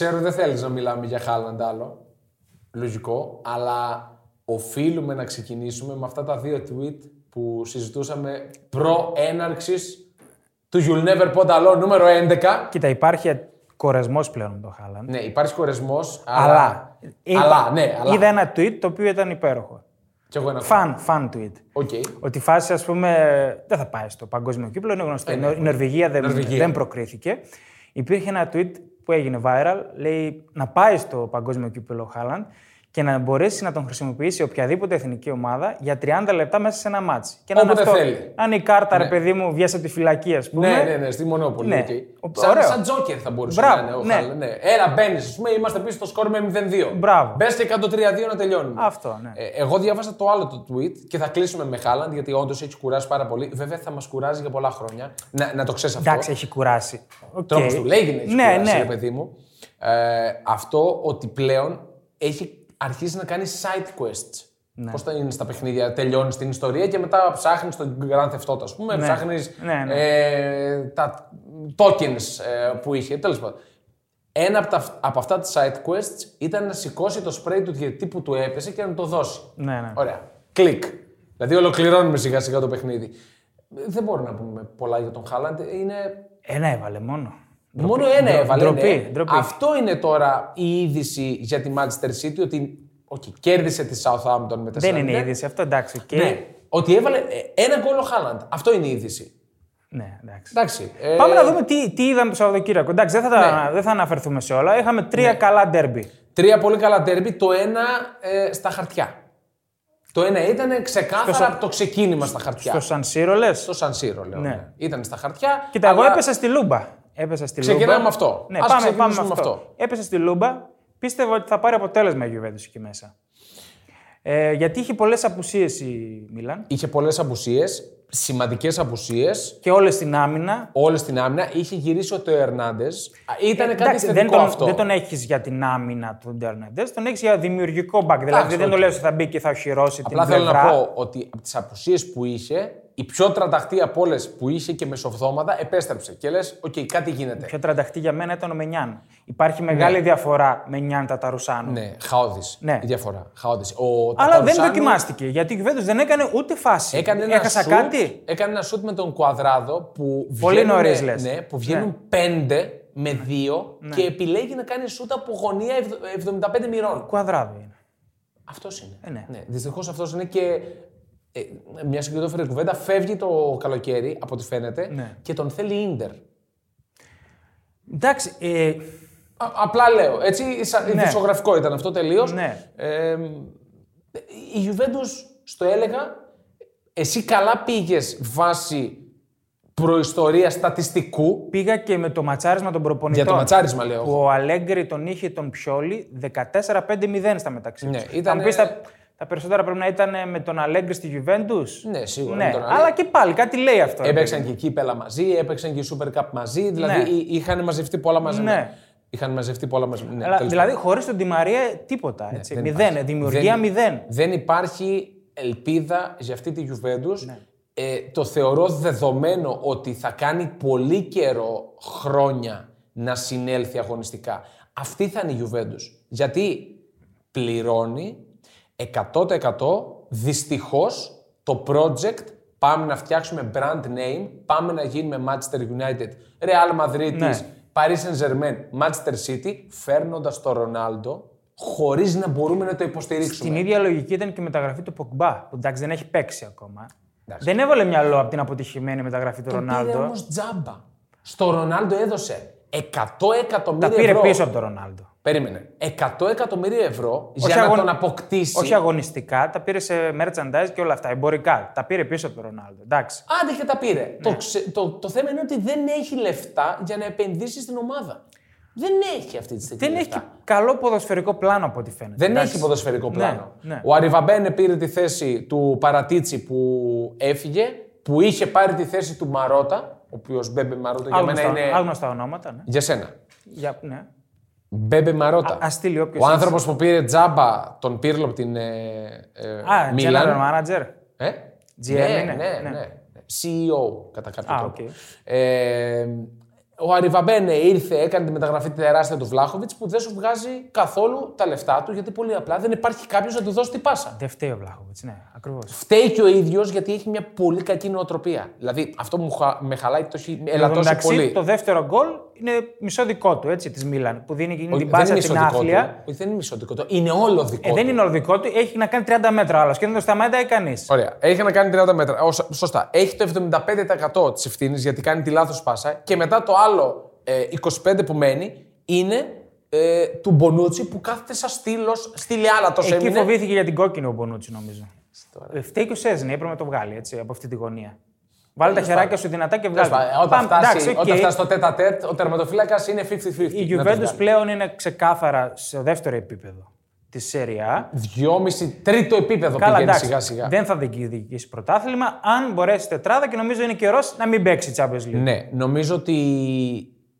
Ξέρω δεν θέλεις να μιλάμε για Χάλαντ άλλο. Λογικό. Αλλά οφείλουμε να ξεκινήσουμε με αυτά τα δύο tweet που συζητούσαμε προ έναρξη του You'll Never Put Alone νούμερο 11. Κοίτα, υπάρχει κορεσμός πλέον με τον Χάλαντ. Ναι, υπάρχει κορεσμός. Αλλά, αλλά, ναι, αλλά. είδα ένα tweet το οποίο ήταν υπέροχο. Κι εγώ ένα Φαν, φαν tweet. Okay. Ότι η φάση, ας πούμε, δεν θα πάει στο παγκόσμιο κύπλο, είναι γνωστό. Ε, ναι. Η Νορβηγία δεν, Νορβηγία. δεν προκρίθηκε. Υπήρχε ένα tweet που έγινε viral, λέει να πάει στο παγκόσμιο κύπελο ο Χάλαντ και να μπορέσει να τον χρησιμοποιήσει οποιαδήποτε εθνική ομάδα για 30 λεπτά μέσα σε ένα ματς. Και να είναι Όποτε αυτό. θέλει. Αν η κάρτα, Ναι. ρε παιδί μου, βγαίνει από τη φυλακή, ας πούμε. Ναι, ναι, ναι, στη Μονόπολη. Ναι. οκ. Ο- Σαν, ωραίο. σαν τζόκερ θα μπορούσε Μπράβο, να είναι ο ναι. Χάλαντ. Ναι. Έλα, μπαίνεις, ας πούμε, είμαστε πίσω στο σκορ με 0-2. Μπράβο. Μπες και 103-2 να τελειώνουμε. Αυτό, ναι. Ε, εγώ διάβασα το άλλο το tweet και θα κλείσουμε με Χάλαντ γιατί όντως έχει κουράσει πάρα πολύ. Βέβαια θα μας κουράζει για πολλά χρόνια. Να, να το ξέρεις αυτό. Εντάξει, έχει κουράσει. Οκ. Τρόπος του λέγειν να έχει ναι, κουράσει, ναι. ρε παιδί μου. Ε, αυτό ότι πλέον έχει αρχίσει να κάνεις side quests. Ναι. Πώς θα είναι στα παιχνίδια, τελειώνεις την ιστορία και μετά ψάχνεις τον Grand Theft Auto, ας πούμε. Ναι. Ψάχνεις Ναι, ναι. ε, τα tokens ε, που είχε. Τέλος πάντων. Ένα από, τα, από αυτά τα side quests ήταν να σηκώσει το σπρέι του διαιτητή που του έπεσε και να το δώσει. Ναι, ναι. Ωραία. Κλικ. Δηλαδή ολοκληρώνουμε σιγά σιγά το παιχνίδι. Δεν μπορούμε να πούμε πολλά για τον Χάλαντ. Είναι Ένα έβαλε μόνο. Μόνο ένα ντρο- έβαλε. ντροπή, ναι. ντροπή. Αυτό είναι τώρα η είδηση για τη Manchester City ότι okay, κέρδισε τη Southampton με 4 Δεν είναι είδηση αυτό, εντάξει. οκ. Ναι. Ότι έβαλε ε, ένα γκολ ο Χάλαντ. Αυτό είναι η είδηση. Ναι, εντάξει. Εντάξει. ε, Πάμε να δούμε τι, τι είδαμε το Σαββατοκύριακο. Εντάξει, δεν θα, τα, Ναι. δεν θα αναφερθούμε σε όλα. Είχαμε τρία καλά ντέρμπι. Τρία πολύ καλά ντέρμπι. Το ένα ε, στα χαρτιά. Το ένα ήταν ξεκάθαρα Στο Σα- από το ξεκίνημα στα χαρτιά. Στο Σαν Σίρο, λες; Στο Σαν Σίρο, λέω. Ναι. ναι. Ήταν στα χαρτιά. Κοίτα, εγώ αλλά έπεσα στη Λούμπα. Έπεσα στη Ξεκινάμε Λούμπα. με αυτό. Ναι, Ας πάμε, ξεκινήσουμε πάμε με με αυτό. αυτό. Έπεσα στη Λούμπα. Πίστευα ότι θα πάρει αποτέλεσμα η Juventus εκεί μέσα. Ε, γιατί είχε πολλές απουσίες η Μίλαν Είχε πολλές απουσίες, σημαντικές απουσίες. και όλες στην άμυνα. Όλες στην άμυνα. Είχε γυρίσει ο Τεο Ερνάντες. Ήταν κάτι Ε, Εντάξει, θετικό δεν τον, αυτό. δεν τον έχεις για την άμυνα τον Τεό Ερναντέζ, τον έχεις για δημιουργικό μπακ. Δηλαδή δεν οκ. το λέω ότι θα μπει και θα οχυρώσει Απλά την θέλω πλευρά. να πω ότι από τις απουσίες που είχε, η πιο τρανταχτή από όλες που είχε και μεσοβδόμαδα επέστρεψε. Και λες, οκ, κάτι γίνεται. Πιο τρανταχτή για μένα ήταν ο Μενιάν. Υπάρχει μεγάλη διαφορά Μενιάν Ταταρουσάνου. Ναι, χαώδης. Ναι. Η διαφορά. Χαώδης. Ο Αλλά δεν Ταταρουσάνου δοκιμάστηκε γιατί η Juventus δεν έκανε ούτε φάση. Έκανε ένα Έχασα σουτ, κάτι; Έκανε ένα σουτ με τον Κουαδράδο που Πολύ βγαίνουν, νωρίς, λες. Ναι, που βγαίνουν πέντε με δύο και επιλέγει να κάνει σουτ από γωνία ευδ- 75 μοιρών. Κουαδράδο είναι. Αυτός είναι. Ε, ναι. ναι. Δυστυχώς αυτός είναι και. Ε, μια συγκεκριμένη κουβέντα φεύγει το καλοκαίρι, από ό,τι φαίνεται, Ναι. και τον θέλει ίντερ. Εντάξει, ε, Α- απλά λέω. Έτσι, σαν Ναι. δισογραφικό ήταν αυτό τελείως. Ναι. Ε, η Juventus, στο έλεγα, εσύ καλά πήγες βάσει προϊστορία στατιστικού. πήγα και με το ματσάρισμα των προπονητών. Για το ματσάρισμα, λέω. Που ο Αλέγκρι τον είχε τον Πιόλη 14-5-0 στα μεταξύ Ναι, τους. Θα ήτανε- μου πεις, τα, τα περισσότερα πρέπει να ήταν με τον Αλέγκρι στη Juventus. Ναι, σίγουρα. Ναι, με τον Αλέ- αλλά και πάλι κάτι λέει αυτό. ρε Έπαιξαν παιδί. και κύπελα μαζί, έπαιξαν και Super Cup μαζί. Δηλαδή Ναι. εί- είχαν μαζευτεί πολλά μαζί. Ναι. Είχαν μαζευτεί πολλά μαζί. Ναι, Αλλά, τέλος δηλαδή χωρίς τον Τη Μαρία τίποτα. Έτσι. δεν μηδέν. υπάρχει. Δημιουργία Δεν- μηδέν. Δεν υπάρχει ελπίδα για αυτή τη Juventus. Ναι. Ε, το θεωρώ δεδομένο ότι θα κάνει πολύ καιρό χρόνια να συνέλθει αγωνιστικά. Αυτή θα είναι η Juventus. Γιατί πληρώνει 100% δυστυχώς το project πάμε να φτιάξουμε brand name, πάμε να γίνουμε Manchester United, Real Madrid, Ναι. Paris Saint-Germain, Manchester City, φέρνοντας το Ρονάλντο χωρίς να μπορούμε να το υποστηρίξουμε. Την ίδια λογική ήταν και η μεταγραφή του Ποκμπά, που εντάξει δεν έχει παίξει ακόμα. Δεν έβαλε μυαλό από την αποτυχημένη μεταγραφή του Το πήρε Ρονάλντο. όμως τζάμπα. Στο Ρονάλντο έδωσε 100 Τα εκατομμύρια πήρε ευρώ. πίσω από τον Ρονάλντο. Περίμενε. 100 εκατομμύρια ευρώ Όχι για να αγων- τον αποκτήσει. Όχι αγωνιστικά, τα πήρε σε merchandise και όλα αυτά. Εμπορικά. Τα πήρε πίσω από τον Ρονάλντο. Εντάξει. Άντε και τα πήρε. Ναι. Το, ξε- το, το θέμα είναι ότι δεν έχει λεφτά για να επενδύσει στην ομάδα. Δεν έχει αυτή τη στιγμή. Δεν έχει λεφτά. και καλό ποδοσφαιρικό πλάνο από ό,τι φαίνεται. Δεν Εντάξει. έχει ποδοσφαιρικό πλάνο. ναι. Ο Αριβαμπένε πήρε τη θέση του Παρατίτσι που έφυγε, που είχε πάρει τη θέση του Μαρότα, ο οποίος Μπέπε Μαρότα για μένα Άγνωστα, είναι. άγνωστα ονόματα. Ναι. Για σένα. Για, ναι. Μπέπε Μαρότα. Α- ας στείλει όποιος Ο είναι. άνθρωπος που πήρε τζάμπα τον Πύρλο από την ε, ε, Α, Μίλαν. general manager. Ε; GM ναι, είναι, ναι, ναι. ναι. CEO κατά κάποιο Α, τρόπο. οκ. Ε, ο Αριβαμπένε ήρθε, έκανε τη μεταγραφή τεράστια του Βλάχοβιτς που δεν σου βγάζει καθόλου τα λεφτά του γιατί πολύ απλά δεν υπάρχει κάποιος να του δώσει την πάσα. Δεν φταίει ο Βλάχοβιτς, ναι, ακριβώς. Φταίει και ο ίδιος γιατί έχει μια πολύ κακή νοοτροπία. Δηλαδή αυτό μου χα... με χαλάει τόσο, αλλά τόσο πολύ. Το δεύτερο γκολ είναι μισό δικό του, έτσι, της Μίλαν. Που δίνει εκείνη Όχι, την δεν πάσα είναι στην μισό δικό άθλια. του. Όχι, δεν είναι μισό δικό του. Είναι όλο δικό Ε, του. δεν είναι όλο δικό του, έχει να κάνει 30 μέτρα άλλος και δεν το σταματάει κανείς. Ωραία. Έχει να κάνει 30 μέτρα. Ω, σωστά. Έχει το 75% της ευθύνης γιατί κάνει τη λάθος πάσα και μετά το άλλο ε, 25% που μένει είναι ε, του Μπονούτσι που κάθεται σαν στήλος, στείλει άλλα τόσο Εκεί έμεινε. φοβήθηκε για την κόκκινη ο Μπονούτσι, νομίζω. Ε, Φταίει και ο Σέζνη, έπρεπε να το βγάλει έτσι, από αυτή τη γωνία. Βάλει τα χεράκια σου δυνατά και βγάλει. Τέλος πάντων, Όταν, φτάσει, εντάξει, οκ. όταν φτάσει στο τετ α τετ, ο τερματοφύλακας είναι 50-50. Η να το Juventus βγάλει. πλέον είναι ξεκάθαρα στο δεύτερο επίπεδο της Serie A. Δυόμιση, τρίτο επίπεδο Καλά, πηγαίνει εντάξει. σιγά σιγά. Δεν θα διεκδικήσει πρωτάθλημα αν μπορέσει τετράδα και νομίζω είναι καιρός να μην παίξει Champions League. Ναι, νομίζω ότι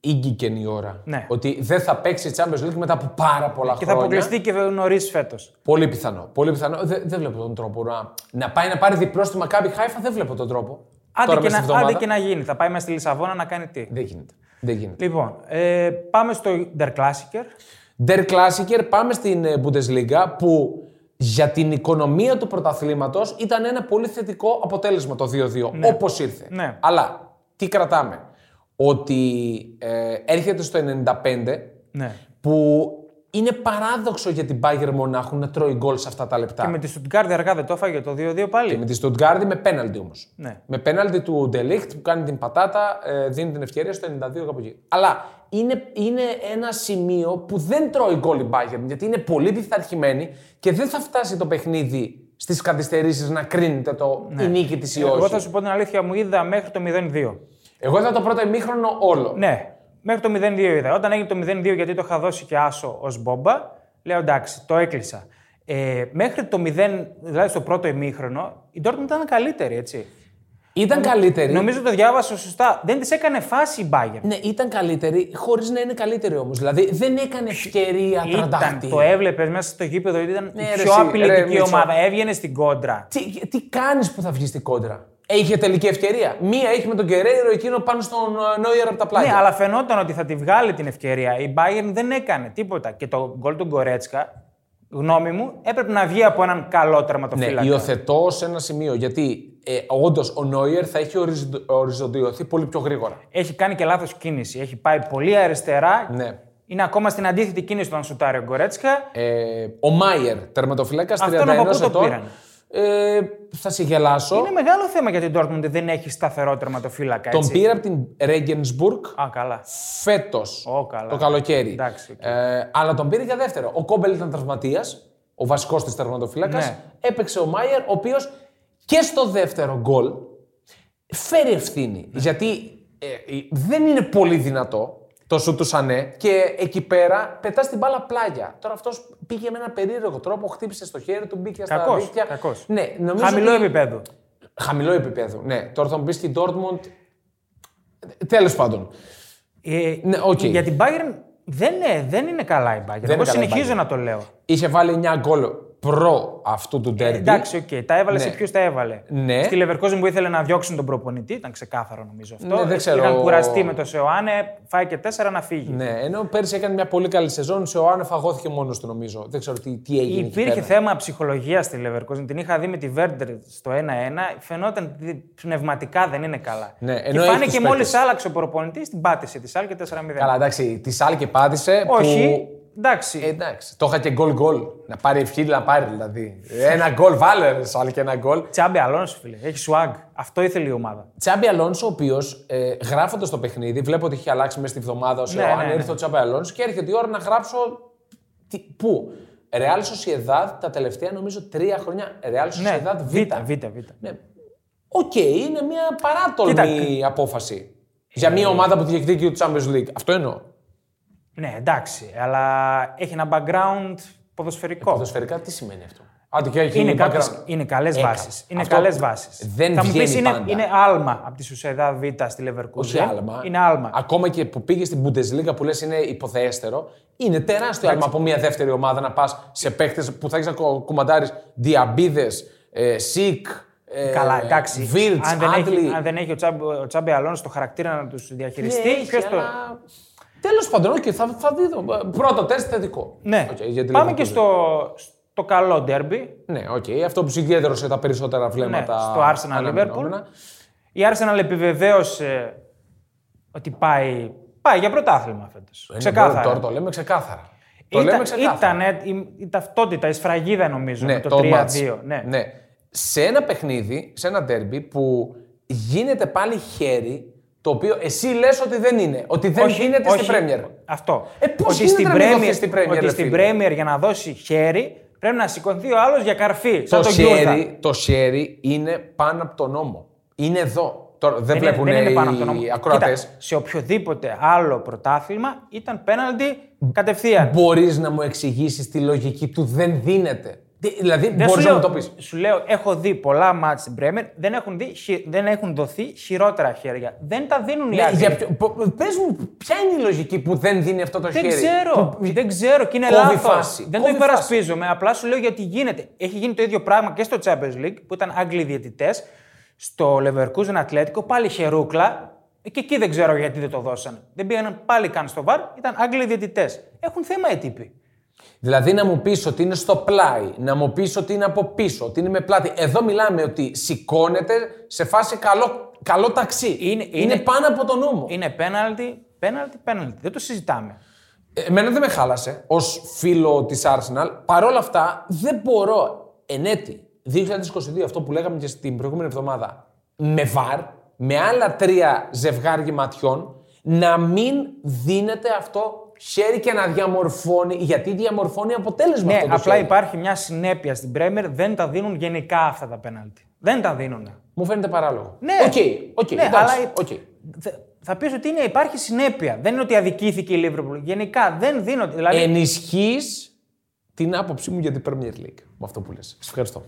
ήγγικε η ώρα. Ναι. Ότι δεν θα παίξει Champions League μετά από πάρα πολλά Και θα χρόνια. αποκλειστεί και νωρίς φέτος. Πολύ πιθανό. Πολύ πιθανό. Δεν, δεν βλέπω τον τρόπο να, να πάει να πάρει διπλό στη Μακάμπι Χάιφα. Δεν βλέπω τον τρόπο. Άντε, Τώρα και μες στη να, άντε εβδομάδα. και να γίνει. Θα πάει μέσα στη Λισαβόνα να κάνει τι; Δεν γίνεται. Δεν γίνεται. Λοιπόν, ε, πάμε στο Der Klassiker. Der Klassiker, πάμε στην ε, Bundesliga που για την οικονομία του πρωταθλήματος ήταν ένα πολύ θετικό αποτέλεσμα το 2-2, όπως ήρθε. Ναι. Αλλά τι κρατάμε; Ότι ε, έρχεται στο 95 Ναι. που είναι παράδοξο για την Bayern Μονάχου να τρώει γκολ σε αυτά τα λεπτά. Και με τη Stuttgart αργά δεν το έφαγε το 2-2 πάλι. Και με τη Stuttgart με πέναλτι όμως. Ναι. Με πέναλτι του Delict που κάνει την πατάτα, ε, δίνει την ευκαιρία στο 92 κάπου εκεί. Αλλά είναι, είναι ένα σημείο που δεν τρώει γκολ η Bayern γιατί είναι πολύ πειθαρχημένη και δεν θα φτάσει το παιχνίδι στις καθυστερήσεις να κρίνεται το η νίκη της ή όχι. Εγώ θα σου πω την αλήθεια, μου είδα μέχρι το 0-2. Εγώ είδα το πρώτο ημίχρονο όλο. Ναι, μέχρι το 0-2 είδα. Όταν έγινε το 0-2, γιατί το είχα δώσει και άσο ως μπόμπα, λέω εντάξει, το έκλεισα. Ε, μέχρι το 0, δηλαδή στο πρώτο ημίχρονο, η Dortmund ήταν καλύτερη, έτσι. Ήταν καλύτερη. Νομίζω το διάβασα σωστά. Δεν της έκανε φάση η Bayern. Ναι, ήταν καλύτερη χωρίς να είναι καλύτερη όμως. Δηλαδή δεν έκανε ευκαιρία Ήταν, τρανταχτή. το έβλεπες μέσα στο γήπεδο, ήταν Ναι, η ρε, πιο εσύ, απειλητική ρε, Μίτσο. ομάδα. Έβγαινε στην κόντρα. Τι, τι κάνεις που θα βγεις στην κόντρα; Είχε τελική ευκαιρία. Μία έχει με τον Κεραίρο εκείνο πάνω στον ε, Νόιερ από τα πλάγια. Ναι, αλλά φαινόταν ότι θα τη βγάλει την ευκαιρία. Η Bayern δεν έκανε τίποτα. Και το γκολ του Γκορέτσκα, γνώμη μου, έπρεπε να βγει από έναν καλό Ναι, τερματοφύλακα. υιοθετώ σε ένα σημείο. Γιατί ε, όντως ο Νόιερ θα έχει οριζοντι- οριζοντιωθεί πολύ πιο γρήγορα. Έχει κάνει και λάθος κίνηση. Έχει πάει πολύ αριστερά. Ναι. Είναι ακόμα στην αντίθετη κίνηση όταν σουτάρει ο Γκορέτσκα. Ε, ο Μάιερ, τερματοφυλάκα 31 Αυτόν από πού το ετών. Πήραν; Ε, θα σε γελάσω. Είναι μεγάλο θέμα για την Dortmund δεν έχει σταθερό τερματοφύλακα. Τον Έτσι. πήρε από την Regensburg Α, καλά. φέτος. Ω, καλά. Το καλοκαίρι. Εντάξει, οκ. ε, αλλά τον πήρε για δεύτερο. Ο Κόμπελ ήταν τραυματίας. Ο βασικός της τερματοφύλακα. Ναι. Έπαιξε ο Μάιερ, ο οποίος και στο δεύτερο γκολ φέρει ευθύνη. Ναι. Γιατί ε, ε, δεν είναι πολύ δυνατό το σουτ του Σανέ και εκεί πέρα πετάς την μπάλα πλάγια. Τώρα αυτός πήγε με ένα περίεργο τρόπο, χτύπησε στο χέρι του, μπήκε στα Κακός, δίχτυα. κακός. Ναι, νομίζω Χαμηλό ότι... επίπεδο. Χαμηλό επίπεδο. Ναι, τώρα θα μου πεις και η Dortmund. Τέλος πάντων. Ε, Ναι, οκ. Για την Bayern δεν είναι, δεν είναι καλά η Bayern. είναι Εγώ καλά η συνεχίζω Bayern. να το λέω. Είχε βάλει 9 γκολ προ αυτού του ντέρμπι. Εντάξει, οκ. Τα έβαλε Ναι. σε ποιου τα έβαλε. Ναι. Στη Leverkusen που ήθελε να διώξουν τον προπονητή, ήταν ξεκάθαρο νομίζω αυτό. Ναι, δεν ξέρω. Ήταν κουραστή με το Σεοάνε, φάει και τέσσερα να φύγει. Ναι, ενώ πέρσι έκανε μια πολύ καλή σεζόν. Σεοάνε φαγώθηκε μόνος του νομίζω. Δεν ξέρω τι, τι έγινε. εκεί Υπήρχε πέρα. θέμα ψυχολογίας στη Leverkusen. Την είχα δει με τη Βέρντερ στο 1-1. Φαινόταν ότι πνευματικά δεν είναι καλά. Ναι, και ενώ έχεις φάνηκε τους μόλις παίκτες. άλλαξε ο προπονητής, την πάτησε τη Σάλκε 4-0. Καλά, εντάξει, τη Σάλκε πάτησε. Όχι. Που... Εντάξει. Ε, εντάξει, το είχα και γκολ γκολ. Να πάρει ευχή να πάρει δηλαδή. ένα γκολ, βάλε ρε, Σάλκε ένα γκολ. Τσάμπι Αλόνσο, φίλε. Έχει swag. Αυτό ήθελε η ομάδα. Τσάμπι Αλόνσο, ο οποίος ε, γράφοντας το παιχνίδι, βλέπω ότι έχει αλλάξει μέσα στη βδομάδα. Όσο Ναι, αν ναι, ναι. ήρθε ο Τσάμπι Αλόνσο και έρχεται η ώρα να γράψω. Τι, πού; Real Sociedad τα τελευταία νομίζω τρία χρόνια. Real Ναι, Sociedad Β. β, β, β. Ναι. Οκ, είναι μια παράτολμη Κοίτα, απόφαση. Για μια ομάδα που διεκδικεί το Champions League. Αυτό εννοώ. Ναι, εντάξει, αλλά έχει ένα background ποδοσφαιρικό. Ποδοσφαιρικά τι σημαίνει αυτό; Άντε και έχει Είναι, background. κάποιες, είναι καλές Έκανα. βάσεις. Είναι Αυτό καλές βάσεις. δεν Θα μου βγαίνει πεις είναι, πάντα. είναι άλμα από τη Σοσιεδάδ Β στη Leverkusen. Όχι άλμα. Είναι άλμα. Ακόμα και που πήγε στην Bundesliga που λες είναι υποδεέστερο, είναι τεράστιο άλμα από μια δεύτερη ομάδα να πας σε παίχτες που θα έχεις να κο- κουμαντάρεις Ντιαμπίδες, ε, Σικ, ε, Καλά, εντάξει. Βίρτς, αν, δεν Άντλι. έχει, αν δεν έχει ο Τσάμπι, ο Τσάμπι Αλόνσο το χαρακτήρα να τους διαχειριστεί, Ναι, έχει, ποιος το. Αλλά- Τέλος πάντων, οκ, θα, θα δει. Πρώτο τεστ θετικό. Ναι. Οκ, για τη Πάμε Leverkusen. και στο, στο καλό ντέρμπι. Ναι, οκ. Αυτό που συγκέντρωσε τα περισσότερα βλέμματα. Ναι, στο Arsenal αναμενόμενα. Η Arsenal επιβεβαίωσε ότι πάει, πάει για πρωτάθλημα φέτος. Είναι Ξεκάθαρα. Τώρα το λέμε ξεκάθαρα. Το Ήταν, λέμε ξεκάθαρα. ήτανε η, η ταυτότητα, η σφραγίδα νομίζω ναι, με το, 3-2. μάτς. Ναι. ναι. Σε ένα παιχνίδι, σε ένα ντέρμπι που γίνεται πάλι χέρι, το οποίο εσύ λες ότι δεν είναι. Ότι δεν γίνεται στην Premier. Αυτό. Ε, πώς ότι γίνεται στην να μην Premier, δοθεί στην Premier, ότι ρε στην φίλε; Premier για να δώσει χέρι πρέπει να σηκωθεί ο άλλος για καρφί. Σαν Το τον Γιούρδα. χέρι, το χέρι είναι πάνω από τον νόμο. Είναι εδώ. Τώρα, δεν, Δεν είναι, βλέπουν δεν είναι πάνω από οι τον νόμο. ακροατές. Κοίτα, σε οποιοδήποτε άλλο πρωτάθλημα ήταν πέναλτι κατευθείαν. Μπορείς να μου εξηγήσεις τη λογική του δεν δίνεται. Τι- Δηλαδή, Δεν μπορείς σου να μου λέω- το πεις. Σου λέω, έχω δει πολλά μάτς στην Πρέμερ, δεν έχουν, δει, χει- δεν έχουν δοθεί χειρότερα χέρια. Δεν τα δίνουν οι Ναι, άλλοι. για ποιο- πο- πες μου, ποια είναι η λογική που δεν δίνει αυτό το Δεν χέρι; ξέρω. Που- Δεν ξέρω και είναι Κόβει λάθος. φάση. Δεν Κόβει το υπερασπίζομαι. Απλά σου λέω γιατί γίνεται. Έχει γίνει το ίδιο πράγμα και στο Champions League που ήταν Άγγλοι διαιτητές. Στο Leverkusen Ατλέτικο πάλι χερούκλα. Και εκεί δεν ξέρω γιατί δεν το δώσανε. Δεν πήγαν πάλι καν στο βαρ. Ήταν Άγγλοι διαιτητές. Έχουν θέμα οι τύποι. Δηλαδή να μου πεις ότι είναι στο πλάι, να μου πεις ότι είναι από πίσω, ότι είναι με πλάτη. Εδώ μιλάμε ότι σηκώνεται σε φάση καλό, καλό ταξί. Είναι- είναι είναι- πάνω από τον νόμο. Είναι πέναλτι, πέναλτι, πέναλτι. Δεν το συζητάμε. Ε, Εμένα δεν με χάλασε ως φίλο της Arsenal. Παρ' όλα αυτά, δεν μπορώ εν έτη 2022, αυτό που λέγαμε και στην προηγούμενη εβδομάδα, με VAR, με άλλα τρία ζευγάρια ματιών, να μην δίνεται αυτό χέρι και να διαμορφώνει, γιατί διαμορφώνει αποτέλεσμα Ναι, αυτό το απλά χέρι. υπάρχει μια συνέπεια στην Πρέμερ. Δεν τα δίνουν γενικά αυτά τα πέναλτι. Δεν τα δίνουν. Μου φαίνεται παράλογο. Ναι, Okay, okay, ναι, εντάξει, αλλά οκ. θε- θα πεις ότι είναι, υπάρχει συνέπεια. Δεν είναι ότι αδικήθηκε η Λίβερπουλ. Γενικά δεν δίνονται. Δηλαδή, Ενισχύεις την άποψή μου για την Premier League. Με αυτό που λες. Σε ευχαριστώ.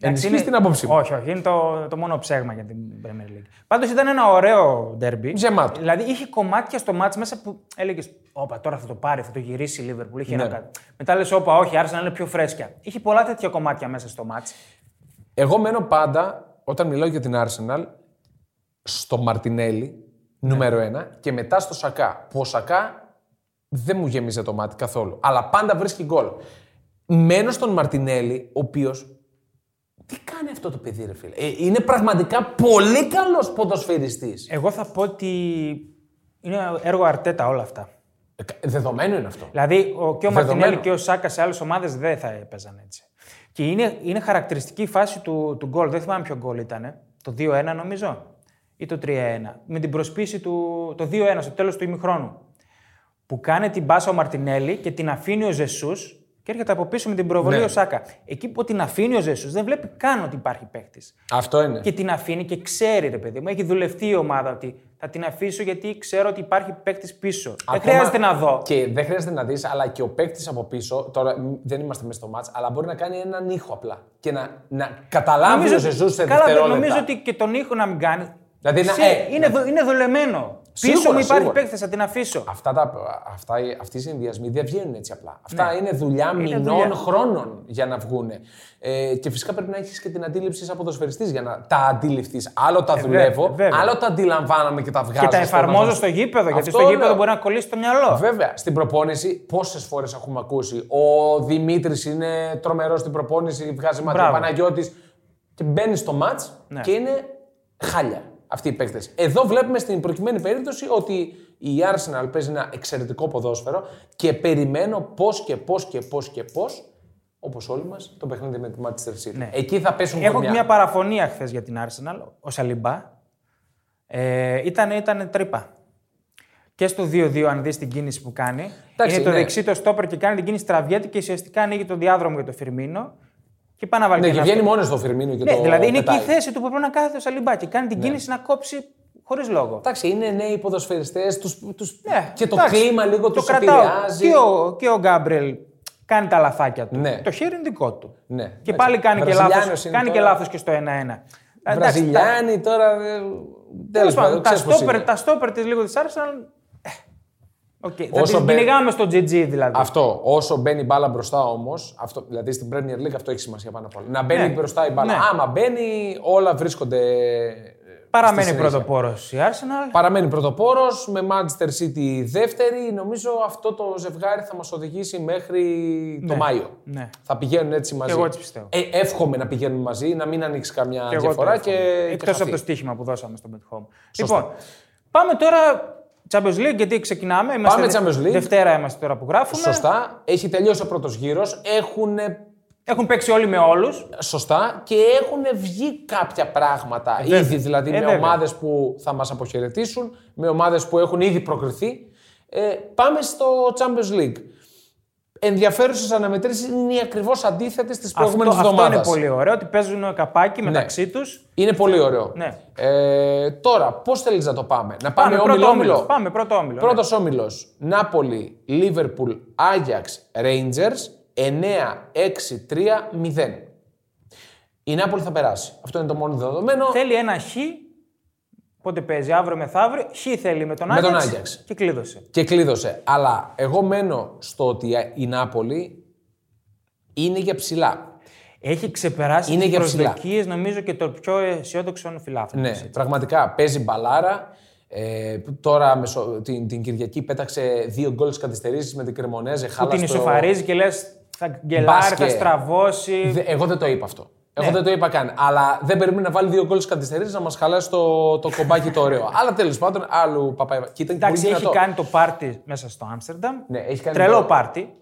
Εντάξει, Ενισχύεις την άποψή μου. Όχι, όχι. Είναι το, το μόνο ψέγμα για την Premier League. Πάντως ήταν ένα ωραίο ντέρμπι. Γεμάτο. Δηλαδή είχε κομμάτια στο μάτς μέσα που έλεγες: Όπα, τώρα θα το πάρει, θα το γυρίσει η Λίβερπουλ. Είχε Ναι. ένα κάτι. Μετά λες: Όπα, όχι, άρχισε να είναι πιο φρέσκια. Είχε πολλά τέτοια κομμάτια μέσα στο μάτς. Εγώ μένω πάντα, όταν μιλάω για την Arsenal, στο Μαρτινέλli, νούμερο ένα, και μετά στο Σακά. Που ο Σακά δεν μου γέμιζε το μάτι καθόλου. Αλλά πάντα βρίσκει γκολ. Μένω στον Μαρτινέλη, ο οποίος. Τι κάνει αυτό το παιδί, ρε φίλε; Ε, είναι πραγματικά πολύ καλός ποδοσφαιριστής. Εγώ θα πω ότι είναι έργο αρτέτα όλα αυτά. Ε, κα- Δεδομένο είναι αυτό. Δηλαδή ο, και ο Δεδομένο. Μαρτινέλη και ο Σάκα σε άλλες ομάδες δεν θα έπαιζαν έτσι. Και είναι, είναι χαρακτηριστική η φάση του, του γκολ. Δεν θυμάμαι ποιο γκολ ήταν. Το 2-1 νομίζω; Ή το 3-1. Με την προσποίηση του. Το 2-1 στο τέλος του ημιχρόνου. Που κάνει την μπάσα ο Μαρτινέλη και την αφήνει ο Ζεσούς και έρχεται από πίσω με την προβολή Ναι. ο Σάκα. Εκεί που την αφήνει ο Ζεσού δεν βλέπει καν ότι υπάρχει παίκτης. Αυτό είναι. Και την αφήνει και ξέρει, ρε παιδί μου, έχει δουλευτεί η ομάδα ότι θα την αφήσω γιατί ξέρω ότι υπάρχει παίκτης πίσω. δεν Ακόμα- χρειάζεται να δω. Και δεν χρειάζεται να δεις, αλλά και ο παίκτης από πίσω. Τώρα μ, δεν είμαστε μέσα στο μάτς, αλλά μπορεί να κάνει έναν ήχο απλά. Και να, να καταλάβει ο Ζεζού σε καλά, δεν δευτερόλεπτα. νομίζω ότι και τον ήχο να μην κάνει. Δηλαδή να- Ξέρει, ε, είναι, δο- είναι δουλεμένο. Σίγουρα, Πίσω μου υπάρχει σίγουρα. παίκτης, θα την αφήσω. Αυτά τα, αυτά, αυτοί οι συνδυασμοί δεν βγαίνουν έτσι απλά. Αυτά είναι δουλειά μηνών, Ναι. δουλειά. χρόνων για να βγουν. Ε, και φυσικά πρέπει να έχεις και την αντίληψη σαν ποδοσφαιριστής για να τα αντιληφθείς. Άλλο τα δουλεύω, Ε, βέβαια. άλλο τα αντιλαμβάνομαι και τα βγάζω. Και τα στον εφαρμόζω οδό. στο γήπεδο. γιατί Αυτό στο γήπεδο λέω. μπορεί να κολλήσει το μυαλό. Βέβαια, στην προπόνηση, πόσες φορές έχουμε ακούσει. Ο Δημήτρης είναι τρομερός στην προπόνηση, βγάζει μάτια. Ο Μπράβο. Παναγιώτης. Και μπαίνεις στο ματ Ναι. και είναι χάλια αυτοί οι παίκτες. Εδώ βλέπουμε στην προκειμένη περίπτωση ότι η Arsenal παίζει ένα εξαιρετικό ποδόσφαιρο και περιμένω πώς και πώς και πώς και πώς, όπως όλοι μας, το παιχνίδι με τη Manchester City. Ναι. Εκεί θα πέσουν Έχω και κορμιά. μια παραφωνία χθες για την Arsenal, ο Σαλιμπά. Ε, ήταν, ήταν τρύπα. Και στο 2-2, αν δεις την κίνηση που κάνει. Εντάξει, είναι το ναι. δεξί το στόπερ και κάνει την κίνηση τραβιέται και ουσιαστικά ανοίγει το διάδρομο για το Φιρμίνο. Και πάει να βάλει Ναι, και και ένα βγαίνει μόνος στο Φιρμίνο και Ναι, το δηλαδή είναι πετάει. εκεί η θέση του που πρέπει να κάθεται ο Σαλιμπά και κάνει την κίνηση να κόψει χωρίς λόγο. Εντάξει, είναι νέοι ποδοσφαιριστές τους, τους... Ναι, και το εντάξει, κλίμα λίγο το τους κρατάω. επηρεάζει. Και ο, και ο Γκάμπρελ κάνει τα λαθάκια του. Ναι. Το χέρι είναι δικό του. Ναι, Και εντάξει. πάλι κάνει και Βραζιλιάνος λάθος, είναι κάνει και τώρα. λάθος και στο 1-1. Εντάξει, τα- Βραζιλιάνοι τώρα. ε, Τέλος Τέλος πάντων, πάντων, τα ξέρεις πώς στόπερ, είναι. τα στόπερ της λίγο της Arsenal, ε, Okay. Θα τις κυνηγάμε στο GG δηλαδή. Αυτό. Όσο μπαίνει η μπάλα μπροστά όμως, δηλαδή στην Premier League αυτό έχει σημασία πάνω απ' όλα. Να μπαίνει Ναι. μπροστά η μπάλα. Ναι. Άμα μπαίνει, όλα βρίσκονται. Παραμένει στη συνέχεια. πρωτοπόρος η Arsenal. Παραμένει πρωτοπόρος με Manchester City δεύτερη. Νομίζω αυτό το ζευγάρι θα μας οδηγήσει μέχρι το Ναι. Μάιο. Ναι. Θα πηγαίνουν έτσι μαζί. εγώ έτσι πιστεύω. Ε, εύχομαι να πηγαίνουν μαζί, να μην ανοίξει καμιά Και εγώ διαφορά το και. εύχομαι. και Εκτός από χαθεί. το στοίχημα που δώσαμε στο Bet Home. Σωστά. Λοιπόν, πάμε τώρα Champions League γιατί ξεκινάμε. Είμαστε Πάμε Champions League. Δευτέρα είμαστε τώρα που γράφουμε. Σωστά. Έχει τελειώσει ο πρώτος γύρος. Έχουν Έχουν παίξει όλοι με όλους. Σωστά και έχουν βγει κάποια πράγματα βέβαια. ήδη, δηλαδή Ε, με βέβαια. ομάδες που θα μας αποχαιρετήσουν, με ομάδες που έχουν ήδη προκριθεί. Ε, πάμε στο Champions League. Ενδιαφέρουσες αναμετρήσεις είναι οι ακριβώς αντίθετες της Αυτό, προηγούμενης αυτό είναι εβδομάδας. πολύ ωραίο ότι παίζουν καπάκι μεταξύ τους. Είναι πολύ ωραίο. Ναι. Ε, τώρα, πώς θέλεις να το πάμε; Να πάμε, Πάμε πρώτο όμιλο-όμιλο. όμιλο. Πάμε πρώτο όμιλο. ναι. Πρώτος όμιλος. Νάπολη, Λίβερπουλ, Άγιαξ, Rangers, 9-6-3-0. Η Νάπολη θα περάσει. Αυτό είναι το μόνο δεδομένο. Θέλει ένα χ. Πότε παίζει, αύριο μεθαύριο. Χ θέλει με τον Με τον Άγιαξ. Άγιαξ. Και κλείδωσε. Και κλείδωσε. Αλλά εγώ μένω στο ότι η Νάπολη είναι για ψηλά. Έχει ξεπεράσει Είναι τις για ψηλά. προσδοκίες, νομίζω, και το πιο αισιόδοξο φιλάθλος. Ναι, πραγματικά παίζει μπαλάρα. Ε, τώρα μεσο- την, την Κυριακή πέταξε δύο γκολ καθυστερήσεις με την Κρεμονέζε. Που Χάλασε την το- ισοφαρίζει και λες θα γκελάρει, Μπάσκετ. θα στραβώσει. Δε- Εγώ δεν το είπα αυτό. Εγώ Ναι. δεν το είπα καν. Αλλά δεν περίμενε να βάλει δύο γκολ καθυστερήσει να μας χαλάσει το, το κομπάκι το ωραίο. Αλλά τέλος πάντων, άλλου παπάει. Και ήταν Εντάξει, πολύ έχει δυνατό. κάνει το πάρτι μέσα στο Άμστερνταμ. Ναι, έχει κάνει Τρελό το- πάρτι.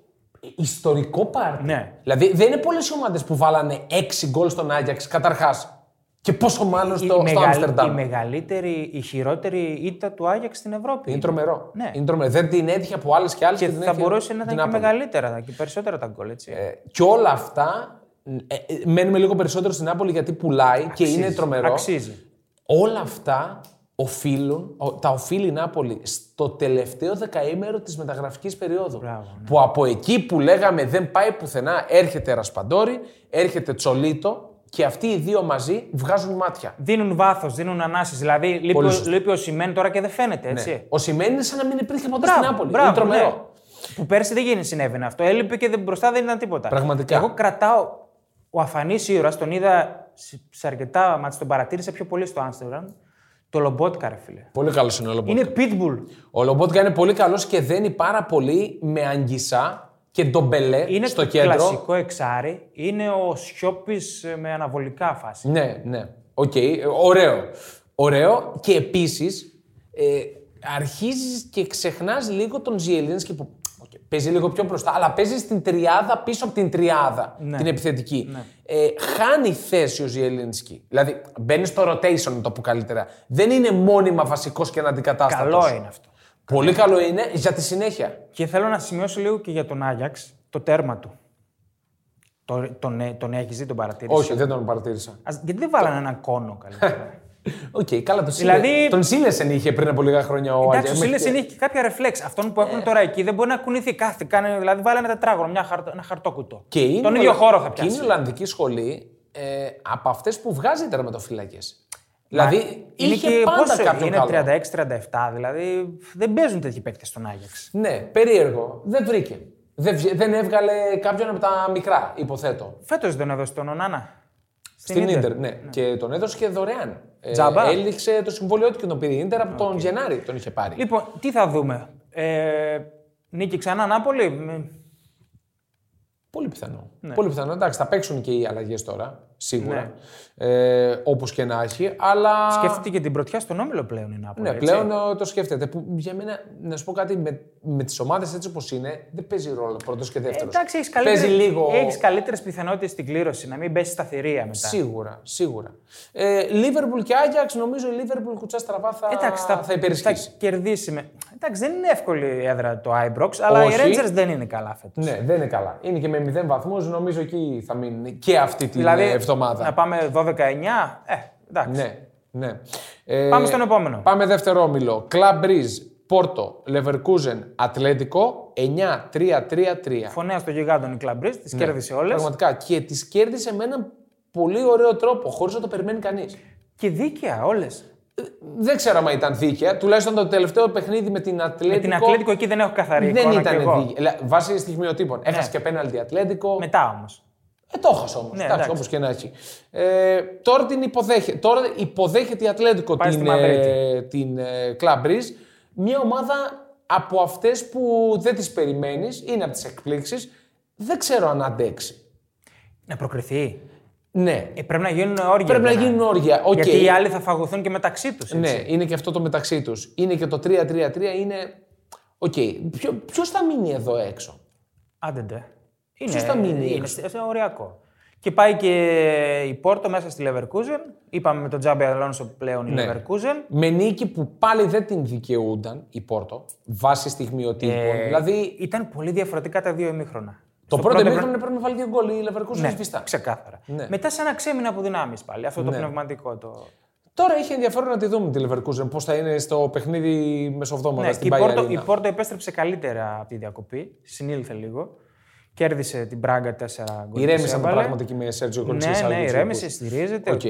Ιστορικό πάρτι. Ναι. Δηλαδή δεν είναι πολλές ομάδες που βάλανε έξι γκολ στον Άγιαξ καταρχάς. Και πόσο μάλλον στο, η, στο μεγαλ- Άμστερνταμ. η μεγαλύτερη, η χειρότερη ήττα του Άγιαξ στην Ευρώπη. Είναι τρομερό. Ναι. Είναι τρομερό. Δεν την έτυχε από άλλες και άλλες. Και θα μπορούσε να ήταν και μεγαλύτερα και περισσότερα τα γκολ, έτσι. Ε, και όλα αυτά. Ε, ε, μένουμε λίγο περισσότερο στην Νάπολη γιατί πουλάει και είναι τρομερό. Αξίζει. Όλα αυτά οφείλουν, ο- τα οφείλει η Νάπολη στο τελευταίο δεκαήμερο της μεταγραφικής περίοδου. Μπράβο, ναι. Που από εκεί που λέγαμε δεν πάει πουθενά, έρχεται Ρασπαντόρη, έρχεται Τσολίτο και αυτοί οι δύο μαζί βγάζουν μάτια. Δίνουν βάθος, δίνουν ανάσει. Δηλαδή λείπει, Πολύ ο- σωστά. λείπει ο Σιμέν τώρα και δεν φαίνεται, έτσι. Ναι. Ο Σιμένη είναι σαν να μην υπήρχε ποτέ Μπράβο, στην Νάπολη. μπράβο, είναι τρομερό. ναι. Που πέρσι δεν γίνει, συνέβαινε αυτό. Έλειπε και δεν- μπροστά δεν ήταν τίποτα. Πραγματικά. Εγώ κρατάω. Ο αφανής ήρωας, τον είδα σε- σε αρκετά ματς, τον παρατήρησα πιο πολύ στο Άμστερνταμ. Το Λομπότκα, ρε φίλε. Πολύ καλός είναι ο Λομπότκα. Είναι pitbull. Ο Λομπότκα είναι πολύ καλός και δένει πάρα πολύ με Ανγκισά και Εντομπελέ Είναι στο το κέντρο. κλασικό εξάρι. Είναι ο Σιώπης με αναβολικά φάση. Ναι, ναι. Οκ, ε, ωραίο. Ωραίο και επίσης ε, αρχίζεις και ξεχνάς λίγο τον Ζιελίνσκι που οκ, παίζει λίγο πιο μπροστά, αλλά παίζει στην τριάδα πίσω από την τριάδα, Ναι. την επιθετική. Ε, χάνει θέση ο Ζιελίνσκι. Δηλαδή μπαίνεις στο rotation, να το πω καλύτερα. Δεν είναι μόνιμα βασικός και αναντικατάστατος. Καλό είναι αυτό. Πολύ καλό είναι για τη συνέχεια. Και θέλω να σημειώσω λίγο και για τον Άγιαξ το τέρμα του. Το, τον, ε- τον έχεις δει, τον παρατήρησες; Όχι, δεν τον παρατήρησα. Ας- γιατί δεν βάλανε έναν κώνο καλύτερα. Οκ, καλά το Δηλαδή- Σίλε- Τον Σίλεσεν είχε πριν από λίγα χρόνια ο Εντάξει, ο Άγιαξ. Σίλε Μέχρι- έχει και κάποια ρεφλέξ. Αυτόν που Ε. έχουν τώρα εκεί δεν μπορεί να κουνηθεί κάθε. Κι αν, δηλαδή, βάλεις ένα τετράγωνο, μια χαρτο, ένα χαρτόκουτο. Και είναι Τον ο- ίδιο χώρο θα Και είναι η πιάσει. Ολλανδική σχολή ε, από αυτές που βγάζει τερματοφύλακες. Δηλαδή είναι είχε και πάντα πόσο, κάποιον είναι καλό. 36-37, δηλαδή δεν παίζουν τέτοιοι παίκτες στον Άγιαξ. Ναι, περίεργο. Δεν βρήκε. Δεν, βγε- δεν έβγαλε κάποιον από τα μικρά, υποθέτω. Φέτος δεν έδωσε τον Ονάνα. Στην Ίντερ. Ίντερ, ναι. Και τον έδωσε και δωρεάν. Ε, Τζάμπα. έληξε το συμβόλαιό του και τον πήρε η Ίντερ από τον Γενάρη τον είχε πάρει. Λοιπόν, τι θα δούμε. Ε, νίκη ξανά Νάπολη. Με- Πολύ πιθανό. Ναι. Πολύ πιθανό. Εντάξει, θα παίξουν και οι αλλαγές τώρα, σίγουρα. Ε, Όπως και να έχει. Αλλά. Σκέφτεται και την πρωτιά στον όμιλο πλέον η Νάπολη. Ναι, έτσι. πλέον ε, το σκέφτεται. Που για μένα, να σου πω κάτι, με, με τις ομάδες έτσι όπως είναι, δεν παίζει ρόλο πρώτος και Ε, δεύτερος. εντάξει, έχεις Παίζει καλύτερε λίγο. έχεις καλύτερες πιθανότητες στην κλήρωση, να μην πέσεις στα θηρία μετά. Σίγουρα, σίγουρα. Ε, Λίβερπουλ και Άγιαξ, νομίζω η Λίβερπουλ κουτσά στραβά θα, Εντάξει, θα, θα υπερισχύσει. θα κερδίσει. Με... Εντάξει, δεν είναι εύκολη η έδρα το Ibrox, αλλά Όχι. οι Rangers δεν είναι καλά φέτος. Ναι, δεν είναι καλά. Είναι και με 0 βαθμούς, νομίζω εκεί θα μείνουν και αυτή την Δηλαδή, ε, εβδομάδα. να πάμε 12-9, ε, εντάξει. Ναι, ναι. Ε, Πάμε στον επόμενο. Πάμε δεύτερο όμιλο. Club Breeze, Πόρτο, Leverkusen, Ατλέτικο, 9-3-3-3. Φωνέα στο γιγάντον η Club Breeze, τις Ναι, κέρδισε όλες. Πραγματικά. Και τις κέρδισε με έναν πολύ ωραίο τρόπο, χωρίς να το περιμένει κανείς. Και δίκαια όλες. Δεν ξέρω αν ήταν δίκαια. Τουλάχιστον το τελευταίο παιχνίδι με την Ατλέτικο. Με την Ατλέτικο εκεί δεν έχω καθαρή δεν εικόνα ήταν κι εγώ. δίκαια. Λα- Βάσει στιγμιοτύπων. Έχασε και πέναλτι Ατλέτικο. Μετά όμως. Ε, το έχασε όμως. Ναι, εντάξει, εντάξει. όπως και να έχει. Ε, τώρα την υποδέχεται. Τώρα υποδέχεται η Ατλέτικο Πάει την, στη ε, Μαδρίτη. την ε, Club Brugge. Μια ομάδα από αυτές που δεν τις περιμένεις, είναι από τις εκπλήξεις. Δεν ξέρω αν αντέξει. Να προκριθεί. Ναι, Ε, πρέπει να γίνουν όργια. πρέπει να για γίνουν όργια. Οκ. Γιατί οι άλλοι θα φαγωθούν και μεταξύ τους. Ναι, είναι και αυτό το μεταξύ τους. Είναι και το 3-3-3. Είναι. Οκ. Ποιος θα μείνει εδώ έξω; Άντε ντε. Είναι, Ποιος θα μείνει είναι, έξω; είναι οριακό. Και πάει και η Πόρτο μέσα στη Leverkusen. Είπαμε με τον Τζάμπι Αλόνσο πλέον η Ναι. Leverkusen. Με νίκη που πάλι δεν την δικαιούνταν η Πόρτο, βάσει στιγμιοτύπων. Ε, δηλαδή, Ήταν πολύ διαφορετικά τα δύο ημίχρονα. το Στο πρώτο έπρεπε- ημίχρονο πρέπει να βάλει δύο γκολ η Leverkusen Ναι, σβηστά. ξεκάθαρα. Ναι. Μετά σε ένα ξέμεινε από δυνάμεις πάλι. Αυτό το Ναι. πνευματικό. Το... Τώρα έχει ενδιαφέρον να τη δούμε τη Leverkusen, πώς θα είναι στο παιχνίδι μεσοβδόμαδα Ναι, και στην η Bay Πόρτο, Arena. η Πόρτο επέστρεψε καλύτερα από τη διακοπή. Συνήλθε λίγο. Κέρδισε την Μπράγκα 4 γκολ. Ηρέμησαν της τα έβαλε. πράγματα εκεί με Σέρτζιο Κονσεϊσάο. Ναι, ναι, ηρέμησε, στηρίζεται. Ok. Ok.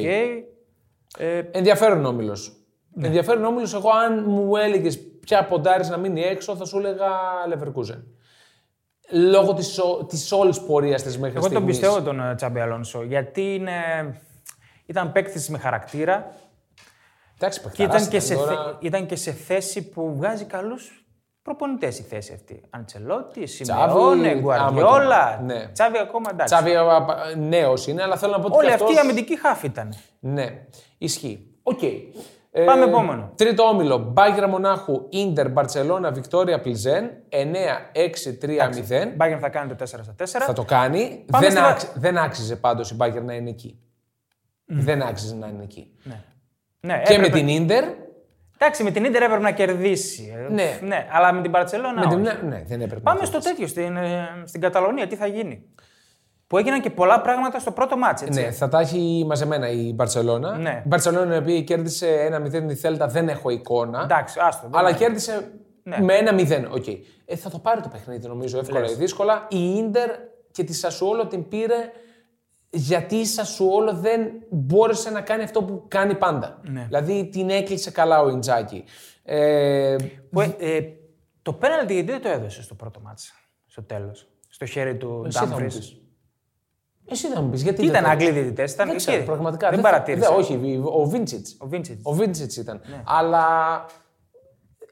Ε, Ενδιαφέρον όμιλος. Ναι. Ενδιαφέρον όμιλος. Εγώ, αν μου έλεγες ποια ποντάρεις να μείνει έξω, θα σου έλεγα Leverkusen. Λόγω της της όλης πορείας της μέχρι Εγώ τον στιγμής. πιστεύω τον ε, Τσάμπι Αλόνσο γιατί είναι... ήταν παίκτης με χαρακτήρα Εντάξει, και ήταν παιχταράς και, σε, τώρα. θε- ήταν και σε θέση που βγάζει καλούς προπονητές η θέση αυτή. Αντσελότι, Τσάβι, Σιμεώνε, άμα Γκουαρδιόλα. το- ναι. Τσάβι ακόμα εντάξει. Τσάβι νέος είναι, αλλά θέλω να πω ότι. Όλοι και αυτοί οι αυτός- αμυντικοί χαφ ήταν. Ναι, ισχύει. Οκ. Ε, Πάμε επόμενο. Τρίτο όμιλο. Μπάγερν Μονάχου, Ίντερ, Μπαρσελόνα, Βικτόρια Πλζεν. 9-6-3-0. Μπάγερν θα κάνει το 4 στα 4. Θα το κάνει. Πάμε Δεν, στη Βα- άξι- δεν άξιζε πάντως η Μπάγερν να είναι εκεί. Δεν άξιζε να είναι εκεί. Ναι. Ναι, Και έπρεπε- με την Ίντερ. Εντάξει, με την Ίντερ έπρεπε να κερδίσει. ε. Ναι. ναι. Αλλά με την Μπαρσελόνα. Με την... όχι. Ναι, δεν έπρεπε. Πάμε να στο τέτοιο, στην, ε, στην Καταλωνία, τι θα γίνει. Που έγιναν και πολλά πράγματα στο πρώτο ματς, έτσι. Ναι, θα τα έχει μαζεμένα η Μπαρσελόνα. Ναι. Η Μπαρσελόνα η οποία κέρδισε 1-0 τη Θέλτα, δεν έχω εικόνα. Εντάξει, άστο. δεν Αλλά είναι. κέρδισε Ναι. με ένα 0. Οκ. Ε, θα το πάρει το παιχνίδι νομίζω εύκολα ή δύσκολα. Η Ίντερ και τη Σασουόλο την πήρε γιατί η Σασουόλο δεν μπόρεσε να κάνει αυτό που κάνει πάντα. Ναι. Δηλαδή την έκλεισε καλά ο Ιντζάκη. Ε, Που, ε, ε, το πέναλτι γιατί δεν το έδωσε στο πρώτο μάτς, στο τέλος. Στο χέρι του εσύ θα μου Ντάμφρις. πεις. Εσύ θα μου πεις γιατί. Τι δεν ήταν, το- Άγγλοι διαιτητές ήταν. Δεν εκεί. ξέρω, πραγματικά. Δεν θα- παρατήρησα. δεν- όχι, ο Βίντσιτς. Ο Βίντσιτς. Ο Βίντσιτς ήταν. Ναι. Αλλά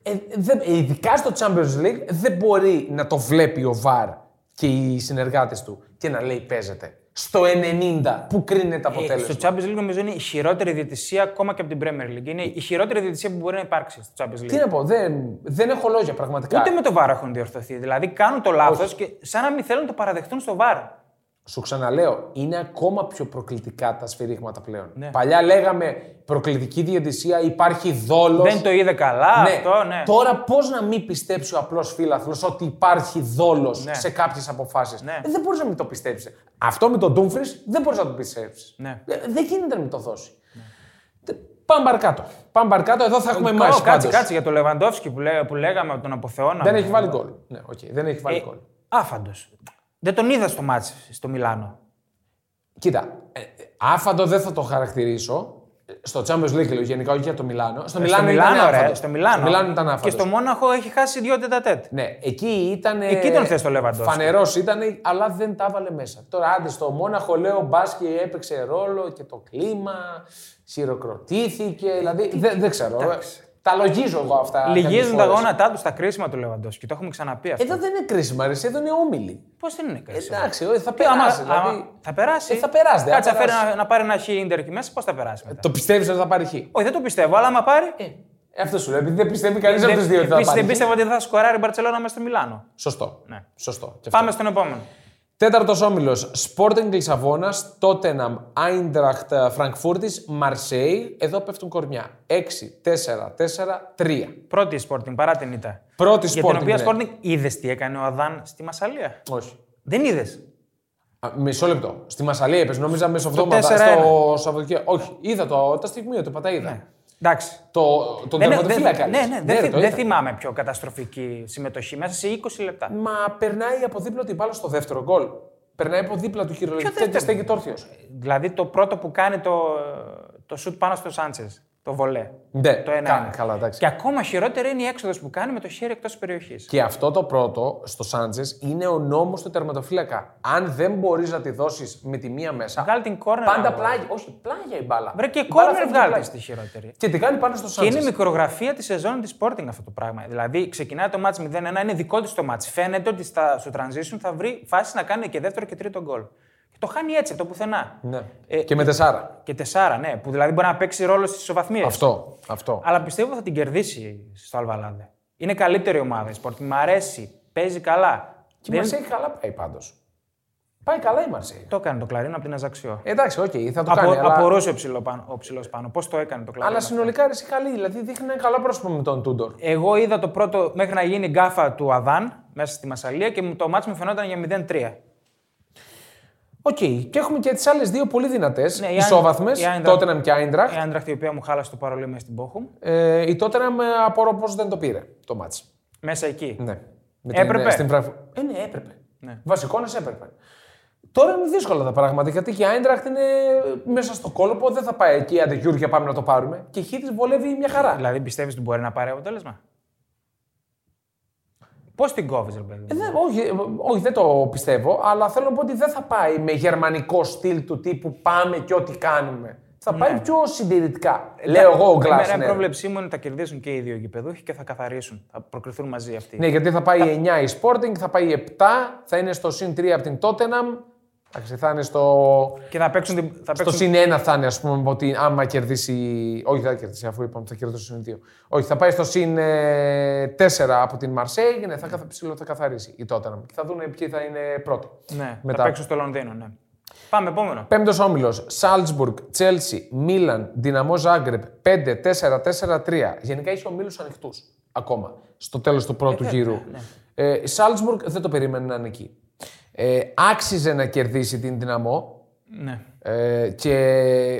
ε, δεν- ειδικά στο Champions League δεν μπορεί να το βλέπει ο Βαρ και οι συνεργάτες του και να λέει παίζεται. Στο 90 που κρίνεται το αποτέλεσμα. Στο Champions League νομίζω είναι η χειρότερη διαιτησία ακόμα και από την Premier League. Είναι η χειρότερη διαιτησία που μπορεί να υπάρξει στο Champions League. Τι να πω, δεν, δεν έχω λόγια πραγματικά. Ούτε με το VAR έχουν διορθωθεί. Δηλαδή κάνουν το λάθος και σαν να μην θέλουν να το παραδεχτούν στο VAR. Σου ξαναλέω, είναι ακόμα πιο προκλητικά τα σφυρίγματα πλέον. Ναι. Παλιά λέγαμε προκλητική διαιτησία, υπάρχει δόλος. Δεν το είδε καλά Ναι. αυτό, ναι. Τώρα πώς να μην πιστέψει ο απλός φίλαθλος ότι υπάρχει δόλος Ναι. σε κάποιες αποφάσεις; Ναι. δεν μπορείς να μην το πιστέψεις. Αυτό με τον Ντούμφρι δεν μπορείς να το πιστέψεις. Ναι. Δεν γίνεται να μην το δώσει. Τε- Πάμε παρακάτω. Πάμε παρακάτω. Εδώ θα έχουμε Ω, εμά. Κάτσε, κάτσε για το Λεβαντόφσκι που, λέ, που λέγαμε ότι τον αποθεώναμε. Δεν έχει βάλει γκολ. Ναι, οκ, δεν έχει Ε, βάλει γκολ. Άφαντος. Δεν τον είδα στο ματς στο Μιλάνο. Κοίτα, ε, ε, άφαντος δεν θα το χαρακτηρίσω. Στο Champions League λέω γενικά, όχι για το Μιλάνο. Στο στο Μιλάνο, Μιλάνο, ήταν ρε. άφαντος. Στο Μιλάνο. Στο Μιλάνο ήταν Και άφαντος. στο Μόναχο έχει χάσει δύο τετατέτ. Ναι, εκεί ήταν. Εκεί τον θες το Lewandowski. Φανερός ήταν, αλλά δεν τα έβαλε μέσα. Τώρα άντε στο Μόναχο λέω μπας και έπαιξε ρόλο και το κλίμα, χειροκροτήθηκε. Δηλαδή δεν, δεν ξέρω. Τα λογίζω εγώ αυτά. Λυγίζουν κάποιες τα φορές. γόνατά τους στα κρίσιμα του Λεβαντόφσκι. Το έχουμε ξαναπεί αυτό. Εδώ δεν είναι κρίσιμα, ρε, εσύ, εδώ είναι όμιλοι. Πώς δεν είναι κρίσιμο. Εντάξει, όχι, θα Τι, άμα- περάσει. άμα- δηλαδή. θα περάσει. Ε, θα περάσει, δεν Κάτσε θα να, φέρει περάσει. να, να πάρει ένα χι ίντερ εκεί μέσα, πώς θα περάσει μετά; Το πιστεύεις ότι θα πάρει χ; Όχι, δεν το πιστεύω, αλλά άμα πάρει. Ε, αυτό σου λέω, επειδή δεν πιστεύει κανείς από δεν- τους δύο ότι θα επίσης πάρει. δεν χ. πίστευα ότι θα σκοράρει η Μπαρσελόνα μέσα στο Μιλάνο. Σωστό. Ναι. Σωστό. Και αυτό. Πάμε στον επόμενο. Τέταρτος όμιλος. Sporting Λισαβόνας, Tottenham, Eintracht Frankfurt, Marseille. Εδώ πέφτουν κορμιά. 6, 4, 4, 3. Πρώτη Sporting παρά την ήττα. Πρώτη Για Sporting. την οποία ναι. Sporting είδες τι έκανε ο Αδάν στη Μασαλία; Όχι. Δεν είδες; Α, Μισό λεπτό. Στη Μασαλία έπαιζε, νόμιζα μεσοβδόμαδα. 4-1. Στο Σαββατοκύριακο. Όχι, είδα το, τα στιγμιότυπα, τα είδα. Ναι. Εντάξει. Το, τον Δεν, δεν, τερματοφύλακα. ναι, λες. ναι, δεν, ρε, θυ- το δεν είδα. θυμάμαι πιο καταστροφική συμμετοχή μέσα σε 20 λεπτά. Μα περνάει από δίπλα την μπάλα στο δεύτερο γκολ. Περνάει από δίπλα του χειρολογικά και δεύτερο; στέκει όρθιο. Δηλαδή το πρώτο που κάνει το, το σουτ πάνω στο Σάντσες. Το βολέ. Ναι, Το ένα κα- είναι. καλά, εντάξει. Και ακόμα χειρότερο είναι η έξοδος που κάνει με το χέρι εκτός περιοχής. Και αυτό το πρώτο στο Σάντζες είναι ο νόμος του τερματοφύλακα. Αν δεν μπορείς να τη δώσεις με τη μία μέσα. Βγάλει την κόρνερ. Πάντα αγόρι. πλάγια. Όχι, πλάγια η μπάλα. Βρε και Η μπάλα κόρνερ φεύγει βγάλει πλάγια. στη χειρότερη. Και την κάνει πάνω στο Και Σάντζε. είναι η μικρογραφία της σεζόν της Sporting αυτό το πράγμα. Δηλαδή, ξεκινάει το μάτς 0-1, είναι δικό της το μάτς. Φαίνεται ότι στα, στο transition θα βρει φάση να κάνει και δεύτερο και τρίτο γκολ. Και το χάνει έτσι από το πουθενά. Ναι. Ε, και με τεσσάρα. Και τεσσάρα, ναι, που δηλαδή μπορεί να παίξει ρόλο στις ισοβαθμίες. Αυτό. αυτό. Αλλά πιστεύω θα την κερδίσει στο Αλβαλάδε. Είναι καλύτερη ομάδα η Sporting. Μ' αρέσει. Παίζει καλά. Και η Δεν- Μαρσέιγ καλά πάει πάντως. Πάει καλά η Μαρσέιγ. Το έκανε το κλαρίνο από την Αζαξιό. Εντάξει, οκ, θα το Απο, κάνει. αλλά... Απορούσε ο ψηλός πάνω. Ο ψηλός πάνω. Πώς το έκανε το κλαρίνο. Αλλά συνολικά είναι καλή. Δηλαδή δείχνει ένα καλό πρόσωπο με τον Τούντορ. Εγώ είδα το πρώτο μέχρι να γίνει γκάφα του Αδάν μέσα στη Μασαλία και μου- το ματς μου φαινόταν για 0-3. Οκ. Και έχουμε και τις άλλες δύο πολύ δυνατές. Ναι, η Ισόβαθμες. Άιν- η Άιντραχτ- Τότεναμ και Άιντραχτ. Η Άιντραχτ, η οποία μου χάλασε το παρολί μέσα στην Μπόχουμ. Ε, η Τότεναμ ε, απορώ πώς δεν το πήρε το ματς. Μέσα εκεί. Ναι. Με Έπρεπε. ε, στην Φραγκφου- ε, ναι, έπρεπε. Ναι. Βασικά ναι έπρεπε. Τώρα είναι δύσκολα τα πράγματα γιατί και η Άιντραχτ είναι μέσα στο κόλπο, δεν θα πάει εκεί. Άντε γιούργια, πάμε να το πάρουμε. Και η Χ της βολεύει μια χαρά. Δηλαδή πιστεύεις ότι μπορεί να πάρει αποτέλεσμα; Πώς την κόβεις, ρε παιδί. Ε, δεν- όχι, ε, όχι, δεν το πιστεύω, αλλά θέλω να πω ότι δεν θα πάει με γερμανικό στυλ του τύπου πάμε και ό,τι κάνουμε. Θα πάει πιο συντηρητικά. Λέω εγώ ο Εμένα η Γκλάσνερ. πρόβλεψή μου είναι ότι θα κερδίσουν και οι δύο γηπεδούχοι και θα καθαρίσουν. Θα προκριθούν μαζί αυτοί. Ναι, γιατί θα πάει 9 η Sporting, θα πάει 7, θα είναι στο συν 3 από την Tottenham. Εντάξει, θα είναι στο, Και θα παίξουν. την- Θα στο παίξουν... συν 1 θα είναι, ας πούμε, ότι άμα κερδίσει. Όχι, δεν θα κερδίσει, αφού είπαμε θα κερδίσει το συν 2. Όχι, θα πάει στο συν 4 από την Marseille και ναι, θα, καθα- ψηλό θα καθαρίσει η Tottenham. Και θα δουν ποιοι θα είναι πρώτοι. Ναι, Μετά. θα παίξουν στο Λονδίνο, ναι. Πάμε, επόμενο. Πέμπτος όμιλος. Σάλτσμπουργκ, Τσέλσι, Μίλαν, Δυναμό Ζάγκρεπ 5-4-4-3. Γενικά έχει ομίλους ανοιχτούς ακόμα στο τέλος του πρώτου γύρου. Ε, η Σάλτσμπουργκ δεν το περίμενε να είναι εκεί. Ε, άξιζε να κερδίσει την Δυναμό Ναι. ε, και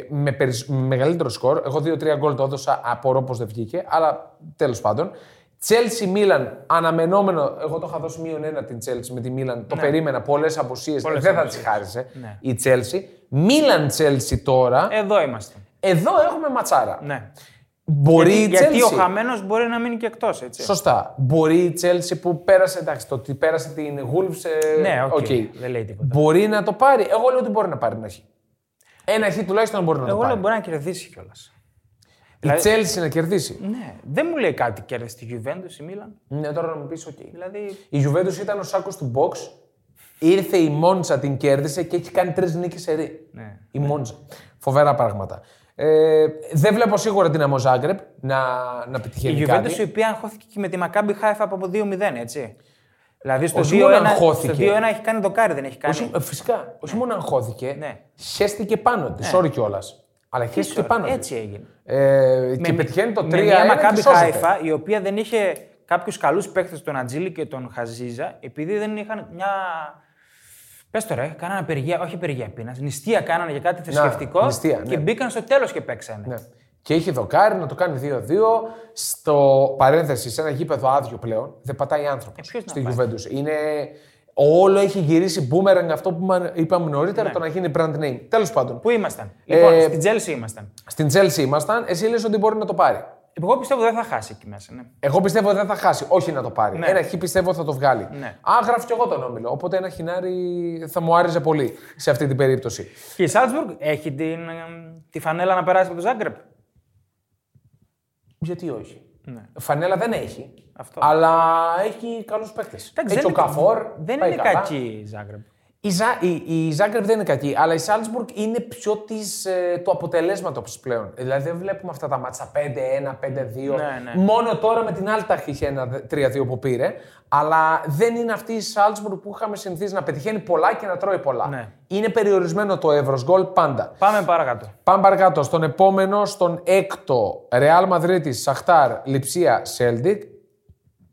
με, περισ- με μεγαλύτερο σκορ. Εγώ 2-3 γκολ το έδωσα, απορώ πως δεν βγήκε, αλλά τέλος πάντων. Τσέλσι Μίλαν, αναμενόμενο. Εγώ το είχα δώσει μείον ένα την Τσέλσι με τη Μίλαν. Το περίμενα, πολλές απουσίες. Πολλές Δεν θα απουσίες. τη χαρίσει Ναι. η Τσέλσι. Μίλαν Τσέλσι τώρα. Εδώ είμαστε. Εδώ έχουμε ματσάρα. Ναι. Μπορεί γιατί, η γιατί ο Chelsea- χαμένος μπορεί να μείνει και εκτός, έτσι. Σωστά. Μπορεί η Τσέλσι που πέρασε, εντάξει, το ότι πέρασε την Wolves. ε, Ναι, ok. ok. Δεν λέει τίποτα. Μπορεί να το πάρει. Εγώ λέω ότι μπορεί να πάρει ένα χ. Ένα χ τουλάχιστον μπορεί να Εγώ το λέω πάρει. μπορεί να κερδίσει κιόλας. Η Τσέλσι να κερδίσει. Ναι, δεν μου λέει κάτι κέρδισε τη Juventus η Μίλαν. Ναι, τώρα να μου πεις, οκ. Δηλαδή. Η Juventus ήταν ο σάκος του μποξ. Ήρθε η Μόντσα, την κέρδισε και έχει κάνει τρεις νίκες σερί. Ναι. Η Μόντσα. Φοβερά πράγματα. Ε, δεν βλέπω σίγουρα τη Ντιναμό Ζάγκρεμπ να, να Η πετυχαίνει Juventus κάτι. η οποία αγχώθηκε και με τη Maccabi Haifa από 2-0, έτσι. Δηλαδή στο 2-1, Όχι μόνο στο αγχώθηκε. 2-1 έχει κάνει δοκάρι, δεν έχει κάνει. Όχι, ε, φυσικά. Όχι μόνο αγχώθηκε, Ναι. χέστηκε πάνω της. Sorry κιόλας. Αλλά χέστηκε πάνω της. Έτσι έγινε. Ε, και πετυχαίνει το 3-1 με μια και Maccabi σώζεται. Haifa η οποία δεν είχε κάποιους καλούς παίχτε, τον Ατζίλη και τον Χαζίζα, επειδή δεν είχαν μια. Πες το ρε, κάνανε απεργία, όχι απεργία πείνας. Νηστεία κάνανε για κάτι θρησκευτικό νηστεία, ναι. και μπήκαν στο τέλος και παίξανε. Ναι. Και έχει δοκάρι να το κάνει 2-2. Στο παρένθεση, σε ένα γήπεδο άδειο πλέον, δεν πατάει άνθρωπος. ποιος να στη πάει; Juventus. Είναι... Όλο έχει γυρίσει boomerang αυτό που μα- είπαμε νωρίτερα, Ναι. το να γίνει brand name. Τέλος πάντων. Πού ήμασταν; Λοιπόν, Ε, στην Chelsea ήμασταν. Στην Chelsea ήμασταν, εσύ λες ότι μπορεί να το πάρει. Εγώ πιστεύω δεν θα χάσει εκεί μέσα. Ναι. Εγώ πιστεύω ότι δεν θα χάσει, όχι να το πάρει. Ναι. Ένα χ πιστεύω θα το βγάλει. Ναι. Α, γράφει κι εγώ τον όμιλο. Οπότε ένα χινάρι θα μου άρεσε πολύ σε αυτή την περίπτωση. Και η Salzburg έχει την, ε, τη φανέλα να περάσει από το Ζάγκρεμπ. Γιατί όχι; Ναι. Φανέλα δεν έχει. Αυτό. Αλλά έχει καλούς παίκτες. Εντάξει, Έχει ο δεν είναι- Καφόρ. Δεν πάει είναι καλά. κακή η Ζάγκρεμπ. Η, Ζα... η, η Ζάγκρεμπ δεν είναι κακή, αλλά η Σάλτσμπουργκ είναι πιο της, ε, του αποτελέσματος πλέον. Δηλαδή δεν βλέπουμε αυτά τα ματς 5-1, 5-2. Ναι, ναι. Μόνο τώρα με την Altach είχε ένα 3-2 που πήρε. Αλλά δεν είναι αυτή η Σάλτσμπουργκ που είχαμε συνηθίσει να πετυχαίνει πολλά και να τρώει πολλά. Ναι. Είναι περιορισμένο το εύρος γκολ πάντα. Πάμε παρακάτω. Πάμε παρακάτω. Στον επόμενο, στον έκτο, Ρεάλ Μαδρίτη, Σαχτάρ, Λιψία, Σέλτικ.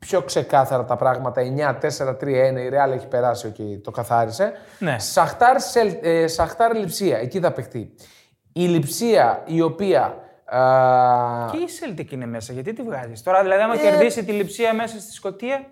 Πιο ξεκάθαρα τα πράγματα. 9-4-3-1. Η Ρεάλ έχει περάσει και το καθάρισε. Ναι. Σαχτάρ, Σελ, ε, Σαχτάρ Λιψία. Εκεί θα παιχτεί. Η Λιψία η οποία. α, Και η Celtic είναι μέσα, γιατί τη βγάζεις; Τώρα, δηλαδή, άμα Ε, κερδίσει τη λειψία μέσα στη Σκωτία.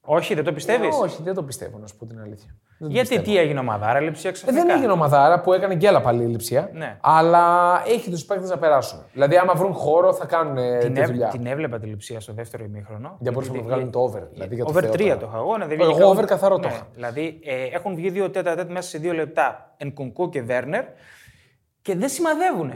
Όχι, δεν το πιστεύεις; Ε, όχι, δεν το πιστεύω, να σου πω την αλήθεια. Δεν το Γιατί πιστεύω. τι έγινε ομαδάρα, λειψία Ε, ξαφνικά. δεν έγινε ομαδάρα που έκανε και άλλα πάλι λειψία. Ναι. Αλλά έχει τους παίκτες να περάσουν. Δηλαδή, άμα βρουν χώρο, θα κάνουν ε, Την, τη ευ- δουλειά. την έβλεπα τη λειψία στο δεύτερο ημίχρονο. Για μπορούσαμε να βγάλουμε το over. Δηλαδή, για το Over Θεό 3 τώρα. το είχα εγώ. Ναι, δεν Εγώ βγήκε over καθαρό το ναι. είχα. Δηλαδή ε, έχουν βγει δύο τέτα τέτα μέσα σε δύο λεπτά. Ενκουνκού και Βέρνερ και δεν σημαδεύουν.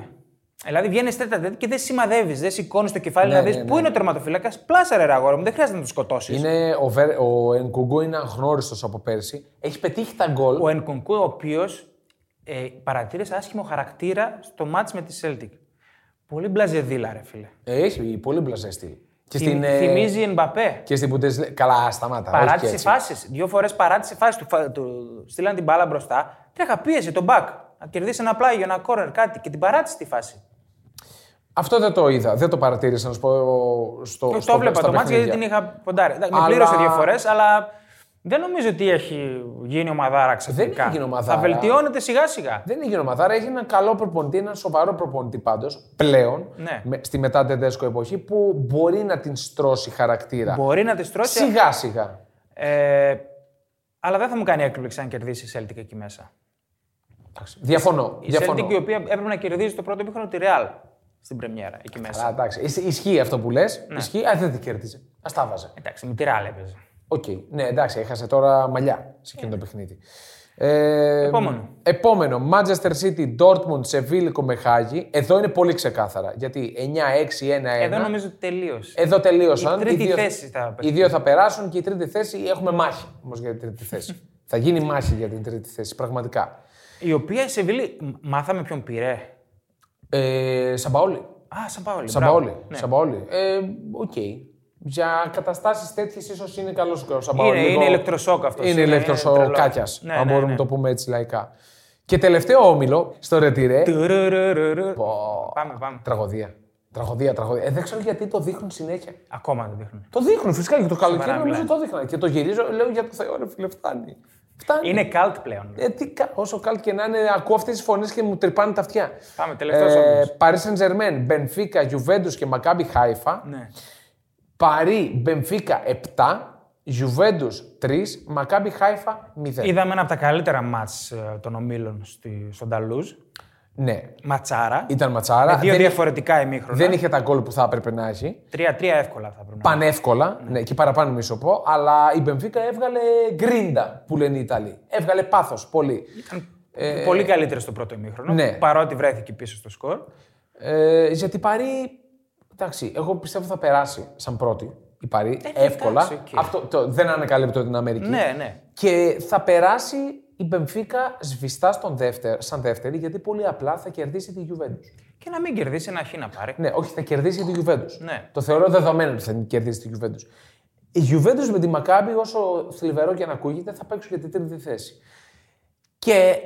Δηλαδή βγαίνεις τέτα τέτα και δεν σημαδεύεις. Δεν σηκώνεις το κεφάλι Ναι, να δεις ναι, πού ναι. είναι ο τερματοφύλακας. Πλάσαρε ρε αγόρι μου, δεν χρειάζεται να το σκοτώσεις. Είναι, ο, Βερ, ο Ενκουγκού είναι αγνώριστος από πέρσι. Έχει πετύχει τα γκολ. Ο Ενκουνκού, ο οποίος ε, παρατήρησε άσχημο χαρακτήρα στο μάτς με τη Celtic. Πολύ μπλαζεδίλα, ρε φίλε. Ε, Έχει πολύ μπλαζέ στυλ. Και Θυμ- στην, ε, Θυμίζει Εμπαπέ. και στην Bundesliga. Καλά, σταμάτα. όχι και Παράτησε έτσι. φάσεις. Δύο φορές παράτησε φάσεις. Του, φα- του στείλαν την μπάλα μπροστά. Τρέχα πίεση τον μπακ. Να κερδίσει ένα πλάγιο, ένα κόρνερ, κάτι. Και την παράτησε τη φάση. Αυτό δεν το είδα. Δεν το παρατήρησα, να σου πω στο. Το, στο το βλέπα στα το μάτς γιατί παιχνίδια. την είχα ποντάρει. Εντάξει, Με Αλλά- πλήρωσε δύο φορές, αλλά δεν νομίζω ότι έχει γίνει ομαδάρα ξαφνικά. έχει γίνει ομαδάρα. Θα βελτιώνεται σιγά σιγά. Δεν είναι ομαδάρα, έχει ένα καλό προπονητή, ένα σοβαρό προπονητή πάντως πλέον Ναι. με, στη μετά Τεντέσκο εποχή που μπορεί να την στρώσει χαρακτήρα. Μπορεί να τη στρώσει. Σιγά σιγά. Ε, αλλά δεν θα μου κάνει έκπληξη αν κερδίσει η Celtic εκεί μέσα. Εντάξει, Διαφωνώ. Η διαφωνώ. Celtic η οποία έπρεπε να κερδίζει το πρώτο ημίχρονο τη Real στην Πρεμιέρα εκεί μέσα. Α, εντάξει. Ισ- Ισχύει αυτό που λες. Ναι. Ισχύει. Α, δεν την κέρδισε. Α τα βάζε. Εντάξει, με τη Real έπαιζε. Οκ. Ναι, εντάξει, έχασε τώρα μαλλιά σε εκείνο το παιχνίδι. Ε, Επόμενο. Επόμενο. Manchester City, Dortmund, Seville, Κοπεγχάγη. Εδώ είναι πολύ ξεκάθαρα. Γιατί 9-6-1-1. Εδώ νομίζω ότι τελείωσε. Εδώ τελείωσαν. Η τρίτη Οι δύο- θέση θα Οι δύο θα περάσουν και η τρίτη θέση έχουμε μάχη όμως για την τρίτη θέση. θα γίνει μάχη για την τρίτη θέση, πραγματικά. Η οποία η Σεβίλη, μ- μάθαμε ποιον πήρε; Ε, Σαμπάολι. Α, Σαμπάολι. Σαμπάολι. Ναι. Σαμπάολι. Ε, οκ. Για καταστάσεις τέτοιες ίσως είναι καλός ο Σαμπάολι. Είναι, Λίγο- είναι ηλεκτροσόκ αυτός. Είναι ηλεκτροσοκάκια. Ναι, αν ναι, μπορούμε ναι. να το πούμε έτσι λαϊκά. Και τελευταίο όμιλο στο ρετιρέ. Τουρουρουρουρου. Πω, Πάμε, πάμε. Τραγωδία. Τραγωδία, τραγωδία. Ε, δεν ξέρω γιατί το δείχνουν συνέχεια. Ακόμα δεν δείχνουν. Το δείχνουν φυσικά και το καλοκαίρι Σοβαρά νομίζω μιλάει. το δείχναν. Και το γυρίζω, λέω για το Θεό, ρε φίλε, φτάνει. Φτάνει. Είναι cult πλέον. Ε, τι, κα- όσο κάλτ και να είναι, ακούω αυτές τις φωνές και μου τρυπάνε τα αυτιά. Πάμε, τελευταίος όμιλος. Paris Saint Germain, Benfica, Juventus και Maccabi Haifa. Ναι. Παρί, Benfica 7, Juventus 3, Maccabi Haifa 0. Είδαμε ένα από τα καλύτερα μάτς ε, των ομίλων στη, στον Ταλούζ. Ναι, Ματσάρα. ήταν ματσάρα. με δύο δεν, διαφορετικά ημίχρονα. δεν είχε τα γκολ που θα έπρεπε να έχει. Τρία-τρία εύκολα θα πρέπει να Πανεύκολα, ναι. και παραπάνω μη σου πω, αλλά η Benfica έβγαλε grinta που λένε οι Ιταλοί. Έβγαλε πάθος πολύ. είναι. Πολύ καλύτερη στο πρώτο ημίχρονο. ναι. Παρότι βρέθηκε πίσω στο σκορ. Ε, γιατί Παρί. Εντάξει, εγώ πιστεύω θα περάσει σαν πρώτη η Παρί. εύκολα. εντάξει, οκ. Αυτό το, δεν ανακαλύπτω την Αμερική. Ναι, ναι. Και θα περάσει η Μπενφίκα σβηστά στον δεύτερο, σαν δεύτερη, γιατί πολύ απλά θα κερδίσει τη Juventus. Και να μην κερδίσει ένα Χ να πάρει. Ναι, όχι, θα κερδίσει τη Juventus. Ναι. Το θεωρώ δεδομένο ότι θα κερδίσει τη Juventus. Η Juventus με τη Μακάμπη, όσο θλιβερό και αν ακούγεται, θα παίξουν για την τρίτη θέση. Και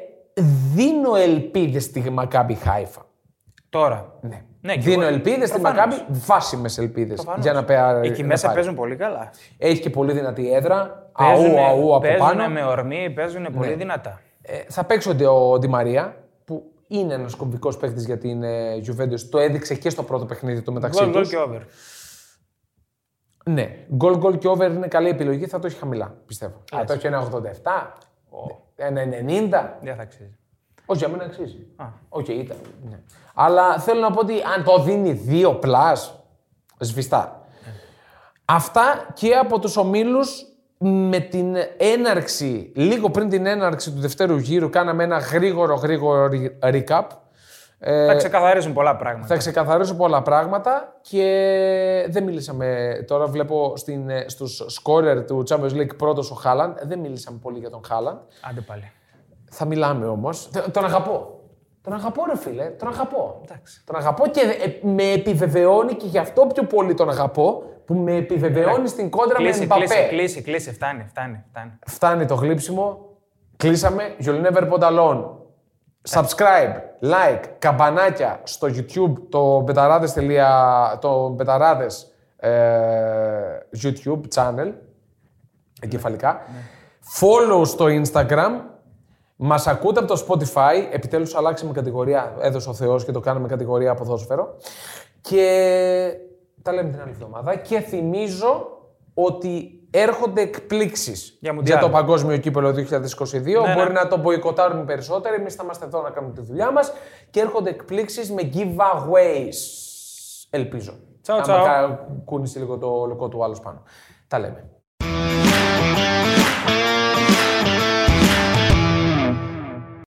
δίνω ελπίδες στη Μακάμπη Χάιφα. Τώρα. Ναι. Ναι, και Δίνω εγώ- ελπίδες στη προφανώς. Μακάμπη, βάσιμες ελπίδες. Προφανώς. Για να πέρα. Εκεί να μέσα πάρει. παίζουν πολύ καλά. Έχει και πολύ δυνατή έδρα. Παίζουνε- Αού, αού από παίζουνε πάνω. με ορμή, παίζουν πολύ Ναι. δυνατά. Ε, θα παίξονται ο Ντι Μαρία, που είναι ένας κομβικός παίκτης για την ε, Juventus. Το έδειξε και στο πρώτο παιχνίδι του μεταξύ Γκολ, γκολ τους. και over. Ναι, γκολ γκολ και over είναι καλή επιλογή, θα το έχει χαμηλά, πιστεύω. Θα το έχει ένα 87, ένα 90. Δεν θα αξίζει. Όχι, για μένα αξίζει. Α. Οκ, ήταν. Ναι. Αλλά θέλω να πω ότι αν το δίνει 2 plus, σβηστά. Αυτά και από τους ομίλους με την έναρξη, λίγο πριν την έναρξη του δευτέρου γύρου, κάναμε ένα γρήγορο γρήγορο re- recap. Ε, Θα ξεκαθαρίζουν πολλά πράγματα. θα ξεκαθαρίσω πολλά πράγματα και δεν μίλησαμε. Τώρα βλέπω στην, ε, στους σκόρερ του Champions League πρώτος ο Χάλαντ. Δεν μιλήσαμε πολύ για τον Χάλαντ. Άντε πάλι. Θα μιλάμε όμως. Τον αγαπώ. Τον αγαπώ, ρε φίλε. Τον αγαπώ. Εντάξει. Τον αγαπώ και ε, με επιβεβαιώνει και γι' αυτό πιο πολύ τον αγαπώ που με επιβεβαιώνει στην κόντρα Κλείσει, με Μπαπέ. κλείσει, κλείσει, κλείσει. Φτάνει, φτάνει, φτάνει. Φτάνει το γλύψιμο. Κλείσαμε. You'll never put alone. Subscribe, like, καμπανάκια στο YouTube, το μπεταράδες, το μπεταράδες ε, YouTube channel, εγκεφαλικά. Follow στο Instagram. Μας ακούτε από το Spotify. Επιτέλους αλλάξαμε κατηγορία. Έδωσε ο Θεός και το κάναμε κατηγορία ποδόσφαιρο. Και τα λέμε την άλλη εβδομάδα. Και θυμίζω ότι έρχονται εκπλήξεις Για για, Μουντιάλ. το Παγκόσμιο Κύπελο 2022. ναι. Μπορεί να το μποϊκοτάρουν οι περισσότεροι. Εμείς θα είμαστε εδώ να κάνουμε τη δουλειά μας. Και έρχονται εκπλήξεις με giveaways. Ελπίζω. Τσάου, Άμα τσάου. κα- κούνησε λίγο το λουκό του άλλου πάνω. Τα λέμε.